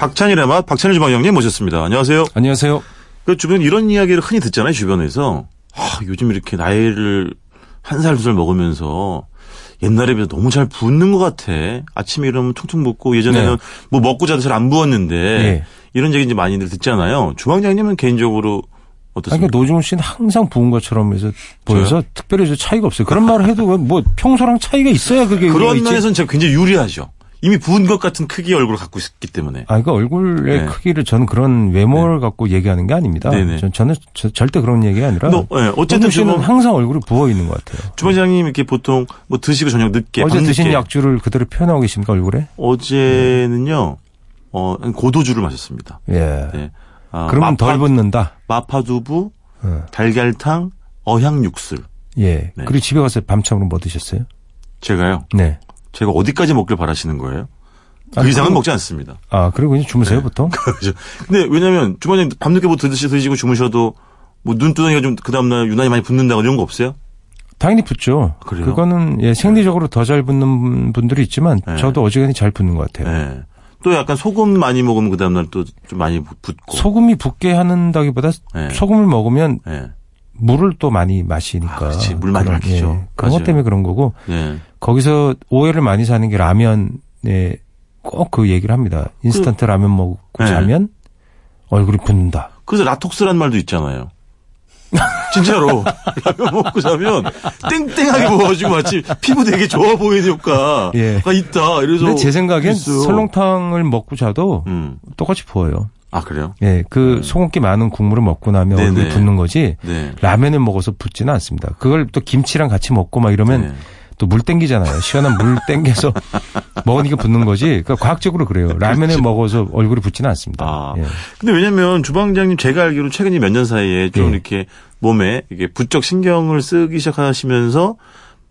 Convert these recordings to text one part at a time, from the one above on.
박찬일의 맛 박찬일 주방장님 모셨습니다. 안녕하세요. 안녕하세요. 그 주변 이런 이야기를 흔히 듣잖아요. 주변에서 아, 요즘 이렇게 나이를 한 살 두 살 먹으면서 옛날에 비해서 너무 잘 붓는 것 같아. 아침에 일어나면 퉁퉁 붓고 예전에는 네. 뭐 먹고 자도 잘 안 부었는데 네. 이런 얘기 이제 많이들 듣잖아요. 주방장님은 개인적으로 아니, 어떻습니까? 그러니까 노중훈 씨는 항상 부은 것처럼 해서 보여서 특별히 저 차이가 없어요. 그런 말을 해도 뭐 평소랑 차이가 있어야 그게 그런. 면에서는 제가 굉장히 유리하죠. 이미 부은 것 같은 크기의 얼굴을 갖고 있기 때문에. 아, 그러니까 얼굴의 네. 크기를 저는 그런 외모를 갖고 얘기하는 게 아닙니다. 네네. 전, 저는 저- 절대 그런 얘기가 아니라. 너, 예, 어쨌든 씨는 주방- 항상 얼굴이 부어 있는 것 같아요. 주방장님 이렇게 보통 뭐 드시고 저녁 늦게 어제 드신 약주를 그대로 표현하고 계십니까 얼굴에? 어제는요. 어 고도주를 마셨습니다. 예. 네. 아, 그러면 마파, 덜 붓는다. 마파두부, 어. 달걀탕, 어향육술. 예. 네. 그리고 집에 가서 밤참으로 뭐 드셨어요? 제가요. 네. 제가 어디까지 먹길 바라시는 거예요? 그 아니, 이상은 그럼- 먹지 않습니다. 아, 그리고 이제 주무세요 네. 보통? 그죠? 근데 왜냐면 주방장님 밤늦게 뭐 드시, 드시고 주무셔도 뭐 눈두덩이가 좀 그 다음날 유난히 많이 붓는다고 이런 거 없어요? 당연히 붙죠. 그래요? 그거는 예, 생리적으로 더잘 붙는 분들이 있지만 네. 저도 어지간히 잘 붙는 것 같아요. 네. 또 약간 소금 많이 먹으면 그 다음날 또 좀 많이 붓- 붓고. 소금이 붙게 하는다기보다 네. 소금을 먹으면 네. 물을 또 많이 마시니까. 아, 그렇지. 물 많이 마시죠. 예, 그런. 것 때문에 그런 거고 네. 거기서 오해를 많이 사는 게 라면에 꼭 그 얘기를 합니다. 인스턴트 라면 먹고 네. 자면 얼굴이 붓는다. 그래서 라톡스란 말도 있잖아요. 진짜로 라면 먹고 자면 땡땡하게 부어가지고 마치 피부 되게 좋아 보이는 효과가 예. 있다. 이래서 제 생각엔 있어요. 설렁탕을 먹고 자도 음. 똑같이 부어요. 아 그래요? 예, 그 소금기 많은 국물을 먹고 나면 네네. 얼굴이 붓는 거지. 네. 라면을 먹어서 붓지는 않습니다. 그걸 또 김치랑 같이 먹고 막 이러면 네. 또물 땡기잖아요. 시원한 물 땡겨서 먹으니까 붓는 거지. 그러니까 과학적으로 그래요. 라면을 먹어서 얼굴이 붓지는 않습니다. 아. 예. 근데 왜냐면 주방장님 제가 알기로 최근 몇년 사이에 좀 예. 이렇게 몸에 이게 부쩍 신경을 쓰기 시작하시면서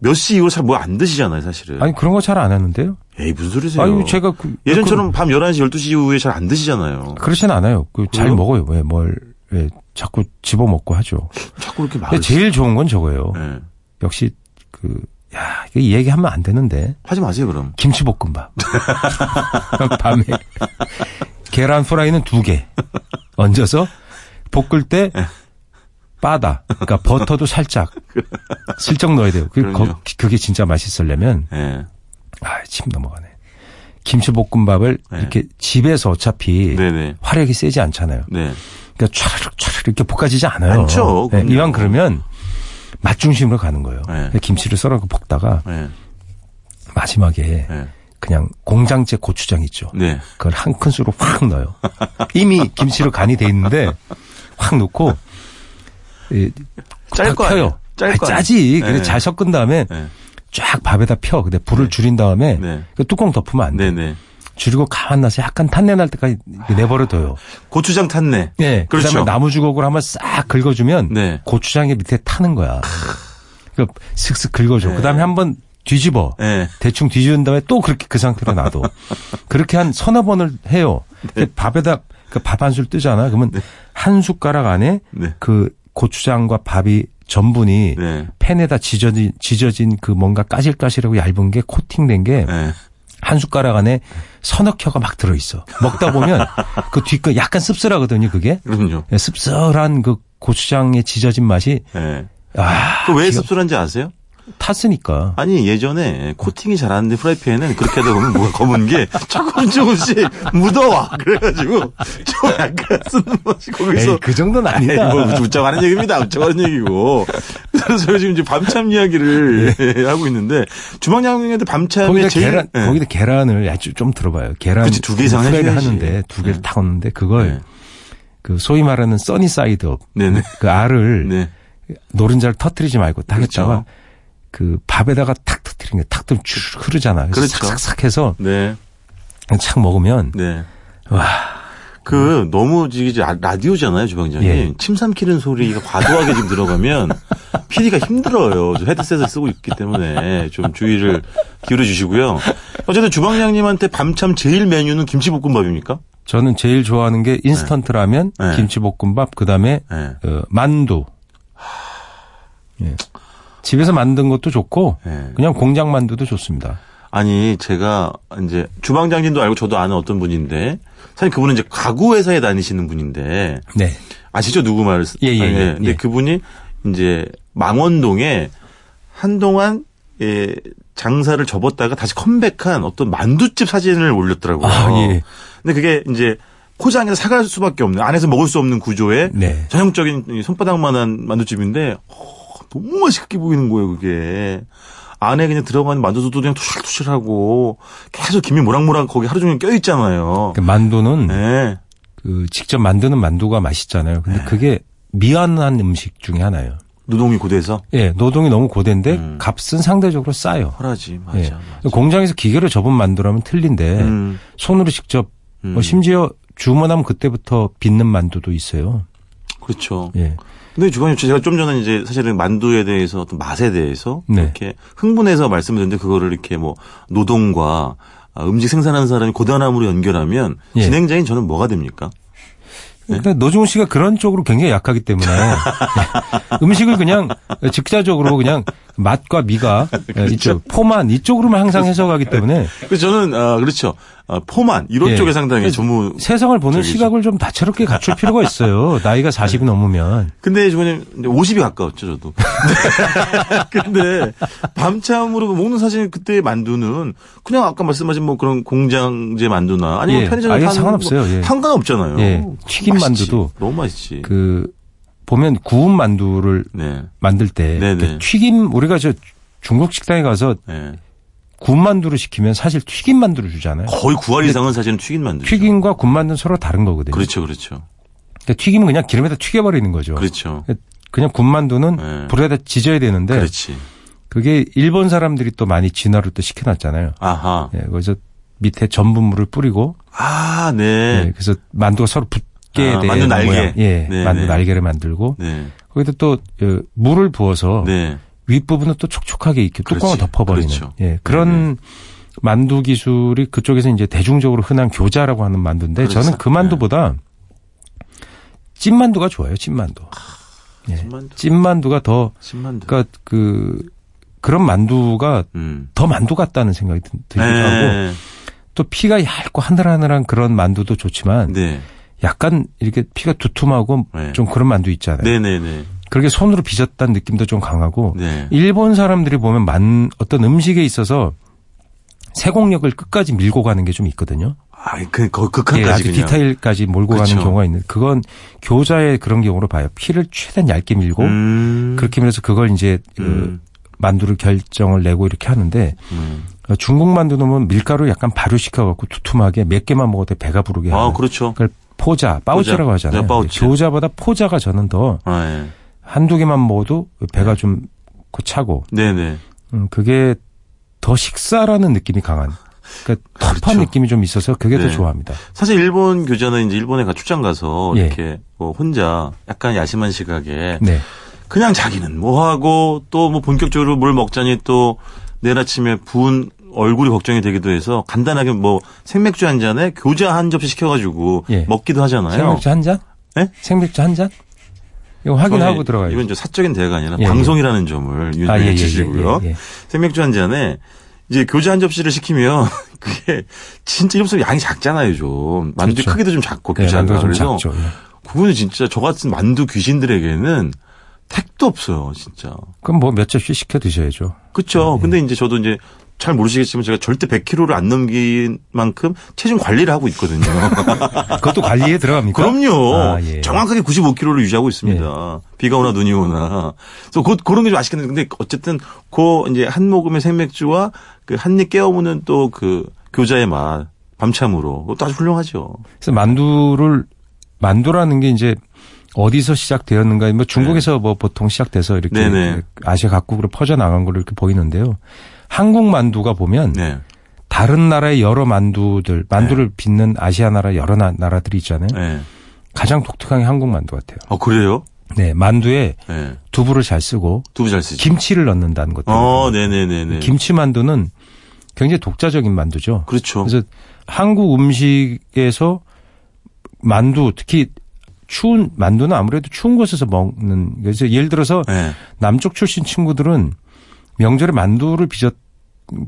몇 시 이후로 잘 뭐 안 드시잖아요, 사실은. 아니 그런 거 잘 안 하는데요. 에이 무슨 소리세요? 아니 제가 그, 예전처럼 밤 11시, 12시 이후에 잘 안 드시잖아요. 그, 그렇진 않아요. 그 잘? 먹어요. 왜 뭘 왜 자꾸 집어 먹고 하죠. 자꾸 이렇게 막. 근데 제일 좋은 건 저거예요. 네. 역시 그 야, 이거 얘기 하면 안 되는데. 하지 마세요, 그럼. 김치볶음밥. 밤에 계란 프라이는 두 개 얹어서 볶을 때 빠다. 그러니까 버터도 살짝 슬쩍 넣어야 돼요. 그. 거- 그게 진짜 맛있으려면 예. 아, 침 넘어가네. 김치볶음밥을 네. 이렇게 집에서 어차피 네네. 화력이 세지 않잖아요. 네. 그러니까 촤르륵 촤르륵 이렇게 볶아지지 않아요. 않죠. 네. 이왕 그러면 맛 중심으로 가는 거예요. 네. 김치를 썰어서 볶다가 네. 마지막에 네. 그냥 공장제 고추장 있죠. 네. 그걸 한 큰술로 확 넣어요. 이미 김치로 간이 돼 있는데 확 넣고 짤거 펴요. 아니에요? 짤 거? 짜지. 그래 네. 잘 섞은 다음에 네. 쫙 밥에다 펴. 근데 불을 줄인 다음에 네. 그 뚜껑 덮으면 안 돼. 네네. 줄이고 가만 놔서 약간 탄내 날 때까지 내버려둬요. 고추장 탔네. 네. 그렇죠. 그다음에 나무 주걱으로 한번 싹 긁어주면 네. 고추장이 밑에 타는 거야. 그 슥슥 긁어줘. 네. 그다음에 한번 뒤집어. 네. 대충 뒤집은 다음에 또 그렇게 그 상태로 놔둬. 그렇게 한 서너 번을 해요. 네. 밥에다 그 밥 한 술 뜨잖아. 그러면 한 숟가락 안에 네. 그 고추장과 밥이 전분이 네. 팬에다 지져진, 지져진 그 뭔가 까실까실하고 얇은 게 코팅된 게한 네. 숟가락 안에 서너 켜가 막 들어 있어. 먹다 보면 그 뒷거 약간 씁쓸하거든요, 그게. 그럼요. 예, 씁쓸한 그 고추장의 지져진 맛이 네. 아, 그 왜 씁쓸한지 아세요? 탔으니까. 아니 예전에 코팅이 잘안된 프라이팬은 그렇게 하다 보면 뭐가 검은 게 조금 조금씩 묻어와 그래가지고 좀 약간 쓰는 맛이 거기서 에이, 그 정도는 아니다. 에이, 뭐 웃자하는 얘기입니다. 웃자하는 얘기고. 그래서 지금 이제 밤참 이야기를 하고 있는데 주방장님한테 밤참에 거기다 제일 계란, 예. 거기다 계란을 아주 좀 들어봐요. 계란. 그치, 두개 이상 해줘야지. 하는데 두 개를 네. 탁 얹는데 그걸 네. 그 소위 말하는 sunny side up. 네네. 그 알을 네. 노른자를 터트리지 말고 딱 그렇죠. 했다가 그 밥에다가 탁 터트리는 게탁 들면 쭉 흐르잖아. 그래서 그렇죠. 싹싹 해서 네. 착 먹으면 네. 와. 그 너무 이게 라- 라디오잖아요, 주방장님. 예. 침 삼키는 소리가 과도하게 지금 들어가면 PD가 힘들어요. 저 헤드셋을 쓰고 있기 때문에 좀 주의를 기울여 주시고요. 어쨌든 주방장님한테 밤참 제일 메뉴는 김치볶음밥입니까? 저는 제일 좋아하는 게 인스턴트 라면, 네. 김치볶음밥, 그다음에 네. 어, 만두. 예. 집에서 만든 것도 좋고 네. 그냥 공장 만두도 좋습니다. 아니 제가 이제 주방장님도 알고 저도 아는 어떤 분인데 사실 그분은 이제 가구 회사에 다니시는 분인데 네. 아시죠 누구 말을? 예, 예, 아니, 예, 근데 예. 그분이 이제 망원동에 한동안 예, 장사를 접었다가 다시 컴백한 어떤 만두집 사진을 올렸더라고요. 아, 예. 근데 그게 이제 포장해서 사갈 수밖에 없는 안에서 먹을 수 없는 구조의 네. 전형적인 이 손바닥만한 만두집인데 어, 너무 맛있게 보이는 거예요 그게. 안에 그냥 들어가는 만두도 그냥 투실투실하고 계속 김이 모락모락 거기 하루 종일 껴 있잖아요. 그 만두는 네. 그 직접 만드는 만두가 맛있잖아요. 근데 그게 미안한 음식 중에 하나예요. 노동이 고돼서 예, 노동이 너무 고된데 음. 값은 상대적으로 싸요. 허라지 맞아. 예. 맞아. 공장에서 기계로 접은 만두라면 틀린데 음, 손으로 직접 음. 뭐 심지어 주문하면 그때부터 빚는 만두도 있어요. 그렇죠. 예. 근데 주방님 제가 좀 전에 이제 사실은 만두에 대해서 어떤 맛에 대해서 네. 이렇게 흥분해서 말씀을 드렸는데 그거를 이렇게 뭐 노동과 아, 음식 생산하는 사람이 고단함으로 연결하면 예. 진행자인 저는 뭐가 됩니까? 네. 근데 노중훈 씨가 그런 쪽으로 굉장히 약하기 때문에 예. 음식을 그냥 즉자적으로 그냥 맛과 미가 그렇죠. 이쪽 포만 이쪽으로만 항상 해석하기 때문에 그래서 저는 아, 그렇죠. 아, 포만 이런 예. 쪽에 상당히 전무. 세상을 보는 저기죠. 시각을 좀 다채롭게 갖출 필요가 있어요. 나이가 40이 넘으면. 근데 이제 50이 가까웠죠 저도. 근데 밤참으로 먹는 사실 그때 만두는 그냥 아까 말씀하신 뭐 그런 공장제 만두나 아니면 예. 편의점에 아예 상관없어요. 뭐 예. 상관없잖아요. 예. 튀김. 만두도 너무 맛있지. 그 보면 구운 만두를 네. 만들 때 네네. 그 튀김 우리가 저 중국 식당에 가서 네. 구운 만두를 시키면 사실 튀김 만두를 주잖아요. 거의 9할 이상은 사실은 튀긴 만두. 튀김과 군 만두는 서로 다른 거거든요. 그렇죠, 그렇죠. 그러니까 튀김은 그냥 기름에다 튀겨버리는 거죠. 그렇죠. 그냥 군 만두는 네. 불에다 지져야 되는데 그렇지. 그게 일본 사람들이 또 많이 진화를 또 시켜놨잖아요. 아하. 예, 그래서 밑에 전분물을 뿌리고 아, 예, 네. 그래서 만두가 서로 붙 게 아, 만두 날개. 모양. 예, 네, 만두 네. 날개를 만들고 네. 거기다 또 어, 물을 부어서 네. 윗부분은 또 촉촉하게 이렇게 뚜껑을 그렇지. 덮어버리는 그렇죠. 예, 그런 만두 기술이 그쪽에서 이제 대중적으로 흔한 교자라고 하는 만두인데 그렇죠. 저는 그 만두보다 찐만두가 좋아요. 찐만두. 예. 신만두. 찐만두가 더 신만두. 그러니까 그 그런 만두가 음. 더 만두 같다는 생각이 드- 들기도 하고 네. 또 피가 얇고 하늘하늘한 그런 만두도 좋지만 네. 약간 이렇게 피가 두툼하고 네. 좀 그런 만두 있잖아요. 네네네. 그렇게 손으로 빚었다는 느낌도 좀 강하고 네. 일본 사람들이 보면 만 어떤 음식에 있어서 세공력을 끝까지 밀고 가는 게 좀 있거든요. 아, 그, 거, 예, 극한까지 아주 그냥. 디테일까지 몰고 그쵸. 가는 경우가 있는. 그건 교자의 그런 경우로 봐요. 피를 최대한 얇게 밀고 음. 그렇게 밀어서 그걸 이제 그 음. 만두를 결정을 내고 이렇게 하는데 음. 어, 중국 만두 넣으면 밀가루 약간 발효시켜 갖고 두툼하게 몇 개만 먹어도 배가 부르게 하는. 아, 그렇죠. 그걸 포자, 빠우치라고 포자. 하잖아요. 네, 빠우치. 교자보다 포자가 저는 더 아, 예. 한두 개만 먹어도 배가 좀 차고 네네. 음, 그게 더 식사라는 느낌이 강한. 그러니까 텁한 그렇죠. 느낌이 좀 있어서 그게 더 네. 좋아합니다. 사실 일본 교자는 이제 일본에 가 출장 가서 예. 이렇게 뭐 혼자 약간 야심한 시각에 네. 그냥 자기는 뭐 하고 또 뭐 본격적으로 뭘 먹자니 또 내일 아침에 부은 얼굴이 걱정이 되기도 해서 간단하게 뭐 생맥주 한 잔에 교자 한 접시 시켜가지고 예. 먹기도 하잖아요. 생맥주 한 잔? 네? 생맥주 한 잔? 이거 확인하고 들어가요. 이건 저 사적인 대화가 아니라 예, 예. 방송이라는 점을 아, 유념해 예, 예, 주시고요. 생맥주 한 잔에 이제 교자 한 접시를 시키면 그게 진짜 사람 양이 작잖아요, 좀. 만두 그렇죠. 크기도 좀 작고 네, 교자가. 만두가 좀 그래서 작죠. 예. 그거는 진짜 저 같은 만두 귀신들에게는 택도 없어요, 진짜. 그럼 뭐 몇 접시 시켜 드셔야죠. 그렇죠. 네. 근데 이제 저도 이제 잘 모르시겠지만 제가 절대 100kg를 안 넘긴 만큼 체중 관리를 하고 있거든요. 그것도 관리에 들어갑니까? 그럼요. 아, 예. 정확하게 95kg를 유지하고 있습니다. 비가 오나 눈이 오나. 그래서 그, 그런 게 좀 아쉽겠는데, 근데 어쨌든 그 이제 한 모금의 생맥주와 그 한 입 깨어무는 또 그 교자의 맛, 밤참으로. 그것도 아주 훌륭하죠. 그래서 만두를 만두라는 게 이제 어디서 시작되었는가? 뭐 중국에서 뭐 보통 시작돼서 이렇게 네. 네네. 아시아 각국으로 퍼져 나간 걸로 이렇게 보이는데요. 한국 만두가 보면 네. 다른 나라의 여러 만두들, 만두를 빚는 아시아 나라 여러 나, 나라들이 있잖아요. 네. 가장 독특한 게 한국 만두 같아요. 아, 그래요? 네, 만두에 네. 두부를 잘 쓰고 두부 잘 쓰죠. 김치를 넣는다는 것. 어, 네네네네. 김치 만두는 굉장히 독자적인 만두죠. 그렇죠. 그래서 한국 음식에서 만두 특히 추운 만두는 아무래도 추운 곳에서 먹는 그래서 예를 들어서 네. 남쪽 출신 친구들은 명절에 만두를 빚어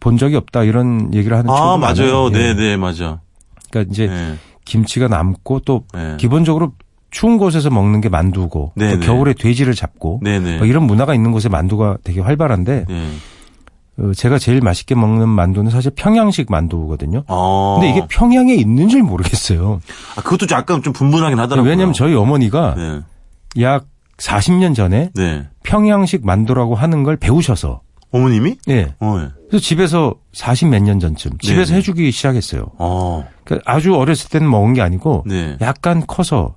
본 적이 없다 이런 얘기를 하는 아, 맞아요. 많아요. 예. 네네, 맞아. 그러니까 이제 네. 김치가 남고 또 네. 기본적으로 추운 곳에서 먹는 게 만두고 네, 또 네. 겨울에 돼지를 잡고 네네. 뭐 이런 문화가 있는 곳에 만두가 되게 활발한데 네. 어, 제가 제일 맛있게 먹는 만두는 사실 평양식 만두거든요. 어. 근데 이게 평양에 있는지 모르겠어요. 아, 그것도 약간 좀 분분하긴 하더라고요. 왜냐하면 저희 어머니가 네. 약 40년 전에 네. 평양식 만두라고 하는 걸 배우셔서 어머님이? 예. 어, 예. 그래서 집에서 40 몇 년 전쯤 집에서 네네. 해주기 시작했어요. 어. 그러니까 아주 어렸을 때는 먹은 게 아니고 네. 약간 커서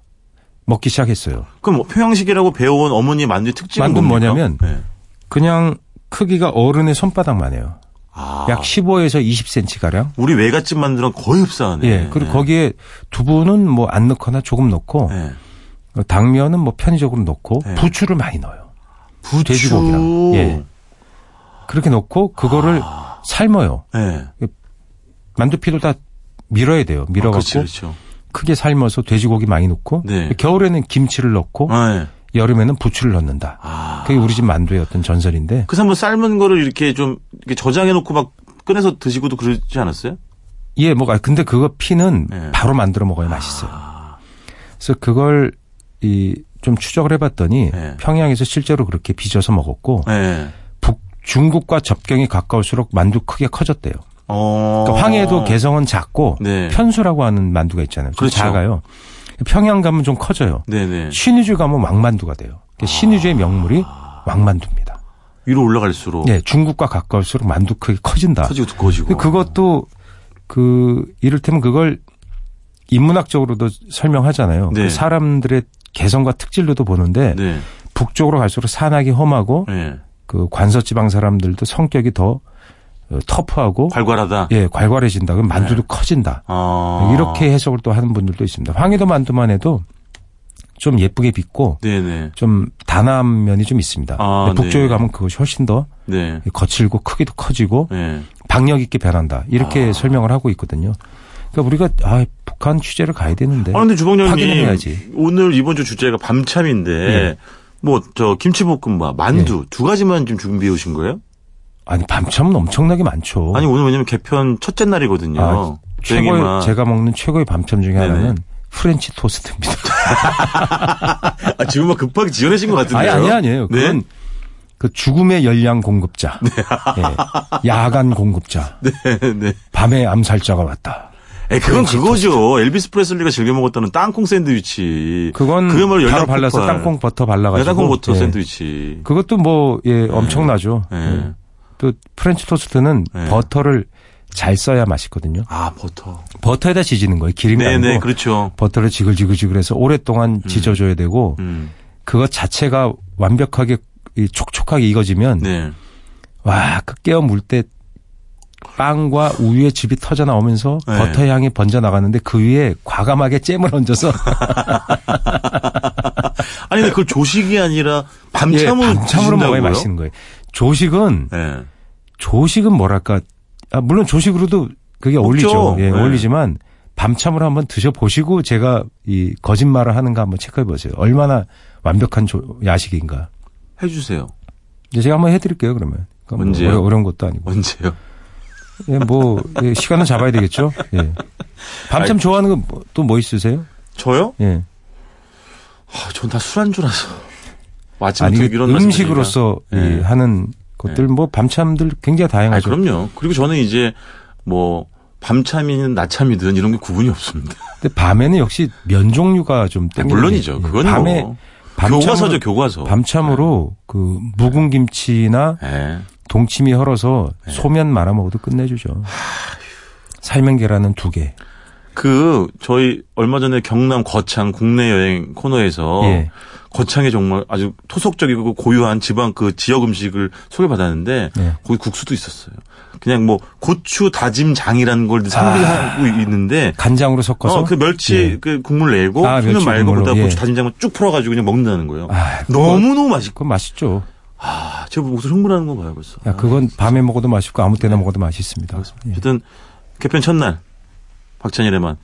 먹기 시작했어요. 그럼 뭐 평양식이라고 배워온 어머니 만두의 특징은 뭡니까? 뭐냐면 네. 그냥 크기가 어른의 손바닥만 해요. 아. 약 15에서 20cm 가량. 우리 외갓집 만두랑 거의 흡사하네. 예. 그리고 거기에 두부는 뭐 안 넣거나 조금 넣고 네. 어, 당면은 뭐 편의적으로 넣고 네. 부추를 많이 넣어요. 부추. 돼지고기랑. 예. 그렇게 넣고 그거를 아. 삶아요. 네. 만두피를 다 밀어야 돼요. 아, 밀어갖고 그렇죠, 그렇죠. 크게 삶아서 돼지고기 많이 넣고 네. 겨울에는 김치를 넣고 네. 여름에는 부추를 넣는다. 아. 그게 우리 집 만두의 어떤 전설인데 그래서 한번 삶은 거를 이렇게 좀 이렇게 저장해 놓고 막 꺼내서 드시고도 그러지 않았어요? 예, 뭐가 근데 그거 피는 네. 바로 만들어 먹어야 맛있어요. 아. 그래서 그걸 이 좀 추적을 해봤더니 네. 평양에서 실제로 그렇게 빚어서 먹었고 네. 북 중국과 접경이 가까울수록 만두 크게 커졌대요. 어. 그러니까 황해도 개성은 작고 네. 편수라고 하는 만두가 있잖아요. 좀 그렇죠. 작아요. 평양 가면 좀 커져요. 네네. 신의주 가면 왕만두가 돼요. 그러니까 신의주의 명물이 왕만두입니다. 위로 올라갈수록 예, 중국과 가까울수록 만두 크기 커진다. 커지고 두꺼워지고. 그것도 그 이를테면 그걸 인문학적으로도 설명하잖아요. 네. 그 사람들의 개성과 특질로도 보는데 네. 북쪽으로 갈수록 산악이 험하고 네. 그 관서지방 사람들도 성격이 더 어, 터프하고 괄괄하다. 예 괄괄해진다. 그럼 만두도 네. 커진다. 아. 이렇게 해석을 또 하는 분들도 있습니다. 황해도 만두만 해도 좀 예쁘게 빚고 네네. 좀 단아한 면이 좀 있습니다. 아, 북쪽에 네. 가면 그것이 훨씬 더 네. 거칠고 크기도 커지고 네. 박력 있게 변한다. 이렇게 아. 설명을 하고 있거든요. 그러니까 우리가 아, 북한 취재를 가야 되는데 아, 근데 주방장님. 확인해야지. 오늘 이번 주 주제가 밤참인데, 네. 뭐, 저, 김치볶음밥, 만두, 두 가지만 좀 준비해 오신 거예요? 아니 밤참은 엄청나게 많죠. 아니, 오늘 왜냐면 개편 첫째 날이거든요. 아. 최고의 제가 먹는 최고의 밤참 중에 네네. 하나는 프렌치 토스트입니다. 아, 지금 막 급하게 지어내신 것 같은데요? 아니 아니 아니에요. 네? 그건 그 죽음의 열량 공급자, 예, 야간 공급자, 네, 네. 밤에 암살자가 왔다. 에, 그건 프렌치 그거죠. 엘비스 프레슬리가 즐겨 먹었다는 땅콩 샌드위치. 그건 그야말로 바로 발라서 폭발. 땅콩 버터 발라가지고 네, 땅콩 버터 예. 샌드위치. 그것도 뭐 예, 엄청나죠. 네. 예. 또 프렌치 토스트는 네. 버터를 잘 써야 맛있거든요. 아, 버터. 버터에다 지지는 거예요. 기름이 네네, 아니고 그렇죠. 버터를 지글지글지글해서 오랫동안 지져줘야 되고 음. 그거 자체가 완벽하게 이 촉촉하게 익어지면 네. 와, 그 깨어 물 때 빵과 우유의 즙이 터져 나오면서 네. 버터 향이 번져 나가는데 그 위에 과감하게 잼을 얹어서 아니, 근데 그걸 조식이 아니라 예, 밤참으로 밤참으로 먹어야? 맛있는 거예요. 조식은 네. 조식은 뭐랄까 아, 물론 조식으로도 그게 어울리죠. 예, 네. 어울리지만 밤참으로 한번 드셔보시고 제가 이 거짓말을 하는가 한번 체크해 보세요. 얼마나 완벽한 조- 야식인가. 해주세요. 이제 제가 한번 해드릴게요. 그러면 그러니까 뭐 언제요? 어려- 어려운 것도 아니고. 언제요? 예, 뭐 예, 시간은 잡아야 되겠죠. 예. 밤참 좋아하는 거또뭐 있으세요? 저요? 예. 아, 전 다 술안주라서. 아니 이런 음식으로서 네. 하는 것들 뭐 밤참들 굉장히 아, 다양하죠. 그럼요. 그리고 저는 이제 뭐 밤참이든 낮참이든 이런 게 구분이 없습니다. 근데 밤에는 역시 면 종류가 좀 아, 물론이죠. 게, 예. 그건 밤에 뭐 밤참으로- 교과서죠, 교과서. 밤참으로 그 묵은 김치나 네. 동치미 헐어서 소면 말아 먹어도 끝내주죠. 삶은 계란은 두 개. 그 저희 얼마 전에 경남 거창 국내 여행 코너에서 예. 거창에 정말 아주 토속적이고 고유한 지방 그 지역 음식을 소개받았는데 네. 거기 국수도 있었어요. 그냥 뭐 고추 다짐 장이라는 걸 상비하고 있는데 간장으로 섞어서. 어, 그 멸치 예. 그 국물 내고 아, 소면 말고 그다음 예. 고추 다짐장을 쭉 풀어가지고 그냥 먹는다는 거예요. 아, 너무 너무 맛있고 맛있죠. 아, 제가 목소리 흥분하는 거 봐요 벌써. 야, 그건 밤에 먹어도 맛있고 아무 때나 먹어도 맛있습니다. 네. 예. 어쨌든 개편 첫날 박찬일의 맛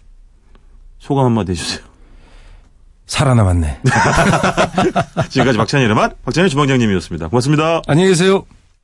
소감 한마디 해주세요. 살아남았네. 지금까지 박찬일의 맛 박찬일 주방장님이었습니다. 고맙습니다. 안녕히 계세요.